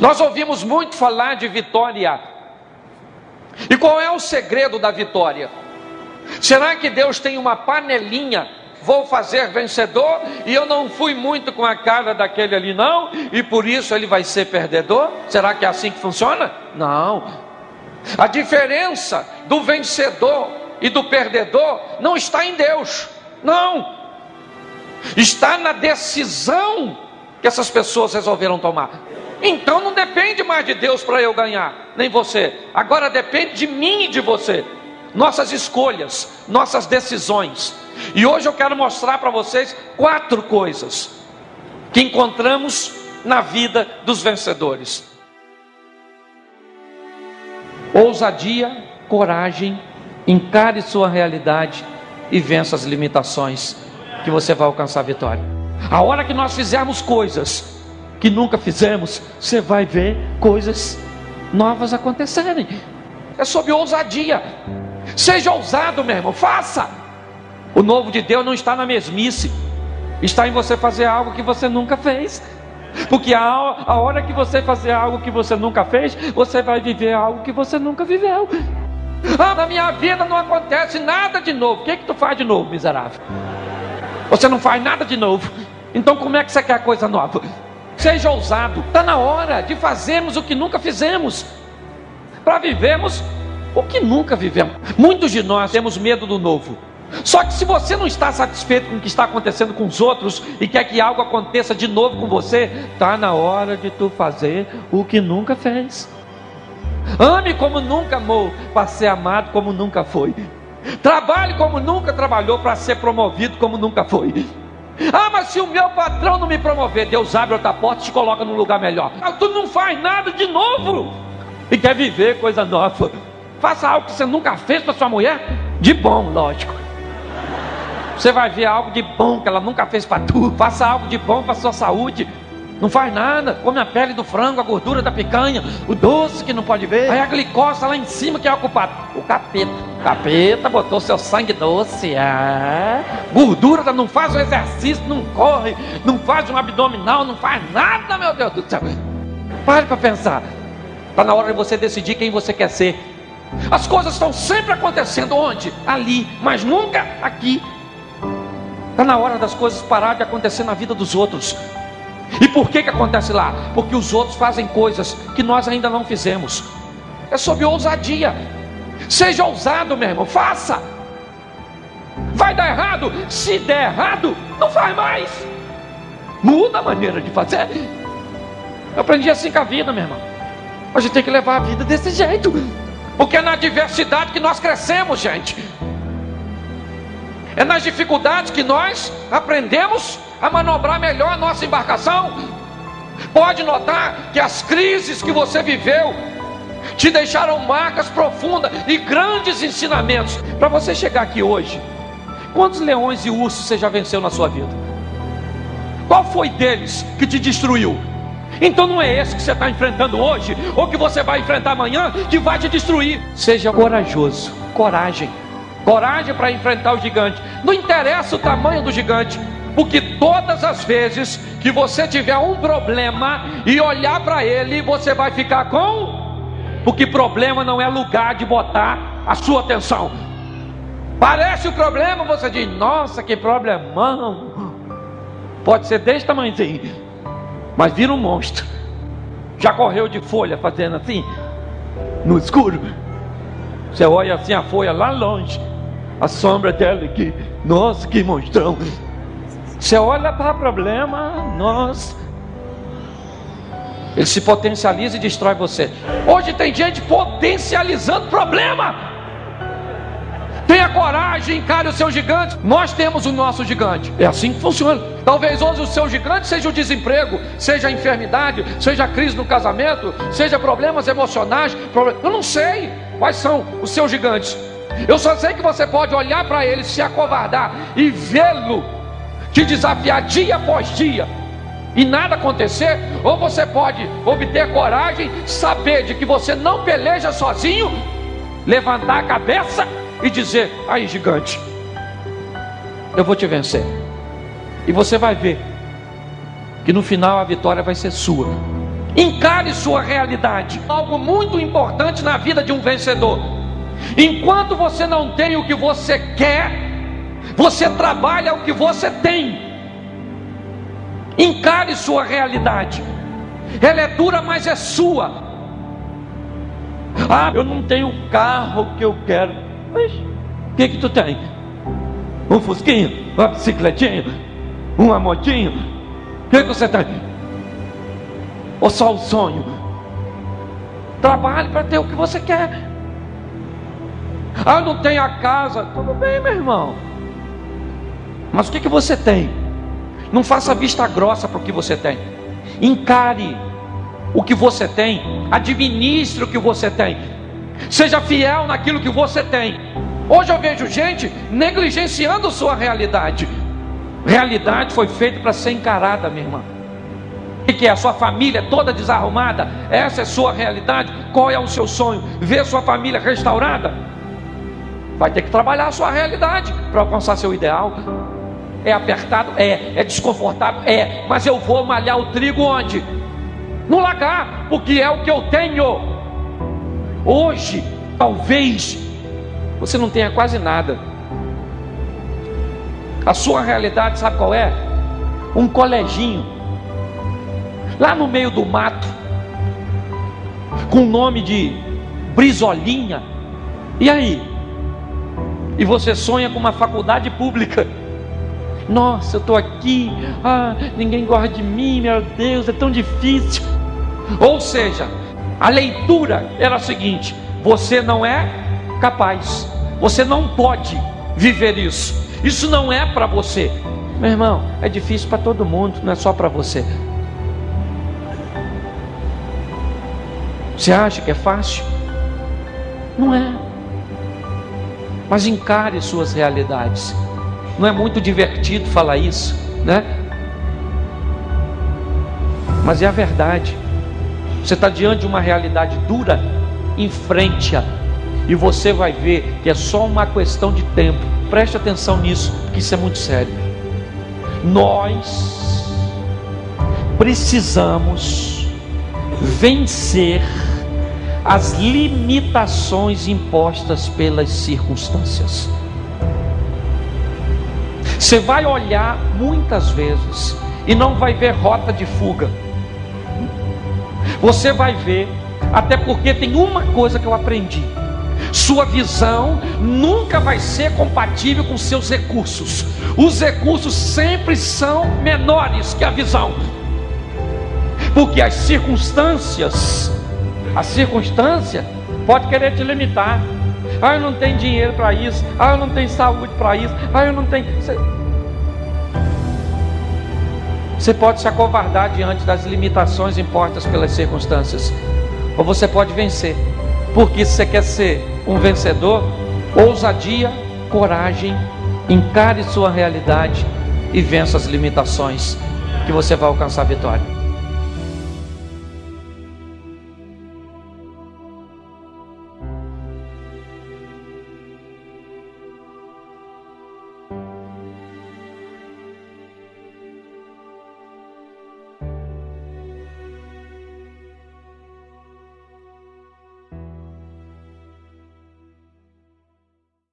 Nós ouvimos muito falar de vitória. E qual é o segredo da vitória? Será que Deus tem uma panelinha? Vou fazer vencedor e eu não fui muito com a cara daquele ali, não, e por isso ele vai ser perdedor? Será que é assim que funciona? Não. A diferença do vencedor e do perdedor não está em Deus, não, está na decisão que essas pessoas resolveram tomar. Então não depende mais de Deus para eu ganhar, nem você. Agora depende de mim e de você. Nossas escolhas, nossas decisões. E hoje eu quero mostrar para vocês quatro coisas que encontramos na vida dos vencedores: ousadia, coragem, encare sua realidade e vença as limitações, que você vai alcançar a vitória. A hora que nós fizermos coisas que nunca fizemos, você vai ver coisas novas acontecerem. É sobre ousadia. Seja ousado, meu irmão, faça. O novo de Deus não está na mesmice, está em você fazer algo que você nunca fez. Porque a, a hora que você fazer algo que você nunca fez, você vai viver algo que você nunca viveu. Ah, na minha vida não acontece nada de novo. O que, que tu faz de novo, miserável? Você não faz nada de novo. Então como é que você quer coisa nova? Seja ousado. Está na hora de fazermos o que nunca fizemos. Para vivermos o que nunca vivemos. Muitos de nós temos medo do novo. Só que se você não está satisfeito com o que está acontecendo com os outros e quer que algo aconteça de novo com você, está na hora de tu fazer o que nunca fez. Ame como nunca amou, para ser amado como nunca foi. Trabalhe como nunca trabalhou, para ser promovido como nunca foi. Ah, mas se o meu patrão não me promover, Deus abre outra porta e te coloca num lugar melhor. Ah, tu não faz nada de novo e quer viver coisa nova. Faça algo que você nunca fez para sua mulher, de bom, lógico. Você vai ver algo de bom que ela nunca fez para tu. Faça algo de bom para sua saúde. Não faz nada, come a pele do frango, a gordura da picanha, o doce que não pode ver. Aí a glicose lá em cima que é ocupado. O capeta. O capeta botou seu sangue doce. Ah. Gordura, não faz o exercício, não corre, não faz um abdominal, não faz nada, meu Deus do céu. Pare para pensar. Está na hora de você decidir quem você quer ser. As coisas estão sempre acontecendo onde? Ali, mas nunca aqui. Está na hora das coisas parar de acontecer na vida dos outros. E por que, que acontece lá? Porque os outros fazem coisas que nós ainda não fizemos. É sobre ousadia. Seja ousado, meu irmão, faça. Vai dar errado? Se der errado, não faz mais. Muda a maneira de fazer. Eu aprendi assim com a vida, meu irmão. A gente tem que levar a vida desse jeito. Porque é na adversidade que nós crescemos, gente. É nas dificuldades que nós aprendemos a manobrar melhor a nossa embarcação. Pode notar que as crises que você viveu te deixaram marcas profundas e grandes ensinamentos para você chegar aqui hoje. Quantos leões e ursos você já venceu na sua vida? Qual foi deles que te destruiu? Então não é esse que você está enfrentando hoje, ou que você vai enfrentar amanhã, que vai te destruir. Seja corajoso, coragem, coragem para enfrentar o gigante. Não interessa o tamanho do gigante, porque todas as vezes que você tiver um problema e olhar para ele, você vai ficar com. Porque problema não é lugar de botar a sua atenção. Parece o problema, você diz: Nossa, que problemão. Pode ser desse tamanhozinho, mas vira um monstro. Já correu de folha fazendo assim, no escuro. Você olha assim a folha lá longe, a sombra dela aqui. Nossa, que monstrão. Você olha para o problema, nós. Ele se potencializa e destrói você. Hoje tem gente potencializando problema. Tenha coragem, encare o seu gigante. Nós temos o nosso gigante. É assim que funciona. Talvez hoje o seu gigante seja o desemprego, seja a enfermidade, seja a crise no casamento, seja problemas emocionais. Eu não sei quais são os seus gigantes. Eu só sei que você pode olhar para ele, se acovardar e vê-lo te desafiar dia após dia e nada acontecer, ou você pode obter coragem, saber de que você não peleja sozinho, levantar a cabeça e dizer: aí, gigante, eu vou te vencer. E você vai ver que no final a vitória vai ser sua. Encare sua realidade. Algo muito importante na vida de um vencedor. Enquanto você não tem o que você quer, você trabalha o que você tem. Encare sua realidade. Ela é dura, mas é sua. Ah, eu não tenho o carro que eu quero. Mas o que que tu tem? Um fusquinho, uma bicicletinha, uma motinha. O que que você tem? Ou só o sonho? Trabalhe para ter o que você quer. Ah, não tem a casa. Tudo bem, meu irmão. Mas o que, que você tem? Não faça vista grossa para o que você tem. Encare o que você tem. Administre o que você tem. Seja fiel naquilo que você tem. Hoje eu vejo gente negligenciando sua realidade. Realidade foi feita para ser encarada, minha irmã. O que é? A sua família toda desarrumada? Essa é a sua realidade? Qual é o seu sonho? Ver sua família restaurada? Vai ter que trabalhar a sua realidade para alcançar seu ideal. É apertado? É. É desconfortável? É. Mas eu vou malhar o trigo onde? No lagar, porque é o que eu tenho. Hoje, talvez, você não tenha quase nada. A sua realidade, sabe qual é? Um coleginho lá no meio do mato, com o nome de Brizolinha. E aí? E você sonha com uma faculdade pública. Nossa, eu estou aqui, ah, ninguém gosta de mim, meu Deus, é tão difícil. Ou seja, a leitura era a seguinte: você não é capaz, você não pode viver isso, isso não é para você. Meu irmão, é difícil para todo mundo, não é só para você. Você acha que é fácil? Não é. Mas encare suas realidades. Não é muito divertido falar isso, né? Mas é a verdade. Você está diante de uma realidade dura, enfrente-a. E você vai ver que é só uma questão de tempo. Preste atenção nisso, porque isso é muito sério. Nós precisamos vencer as limitações impostas pelas circunstâncias. Você vai olhar muitas vezes e não vai ver rota de fuga. Você vai ver, até porque tem uma coisa que eu aprendi: sua visão nunca vai ser compatível com seus recursos. Os recursos sempre são menores que a visão, porque as circunstâncias a circunstância pode querer te limitar. Ah, eu não tenho dinheiro para isso. Ah, eu não tenho saúde para isso. Ah, eu não tenho. Você... você pode se acovardar diante das limitações impostas pelas circunstâncias. Ou você pode vencer. Porque se você quer ser um vencedor, ousadia, coragem, encare sua realidade e vença as limitações que você vai alcançar a vitória.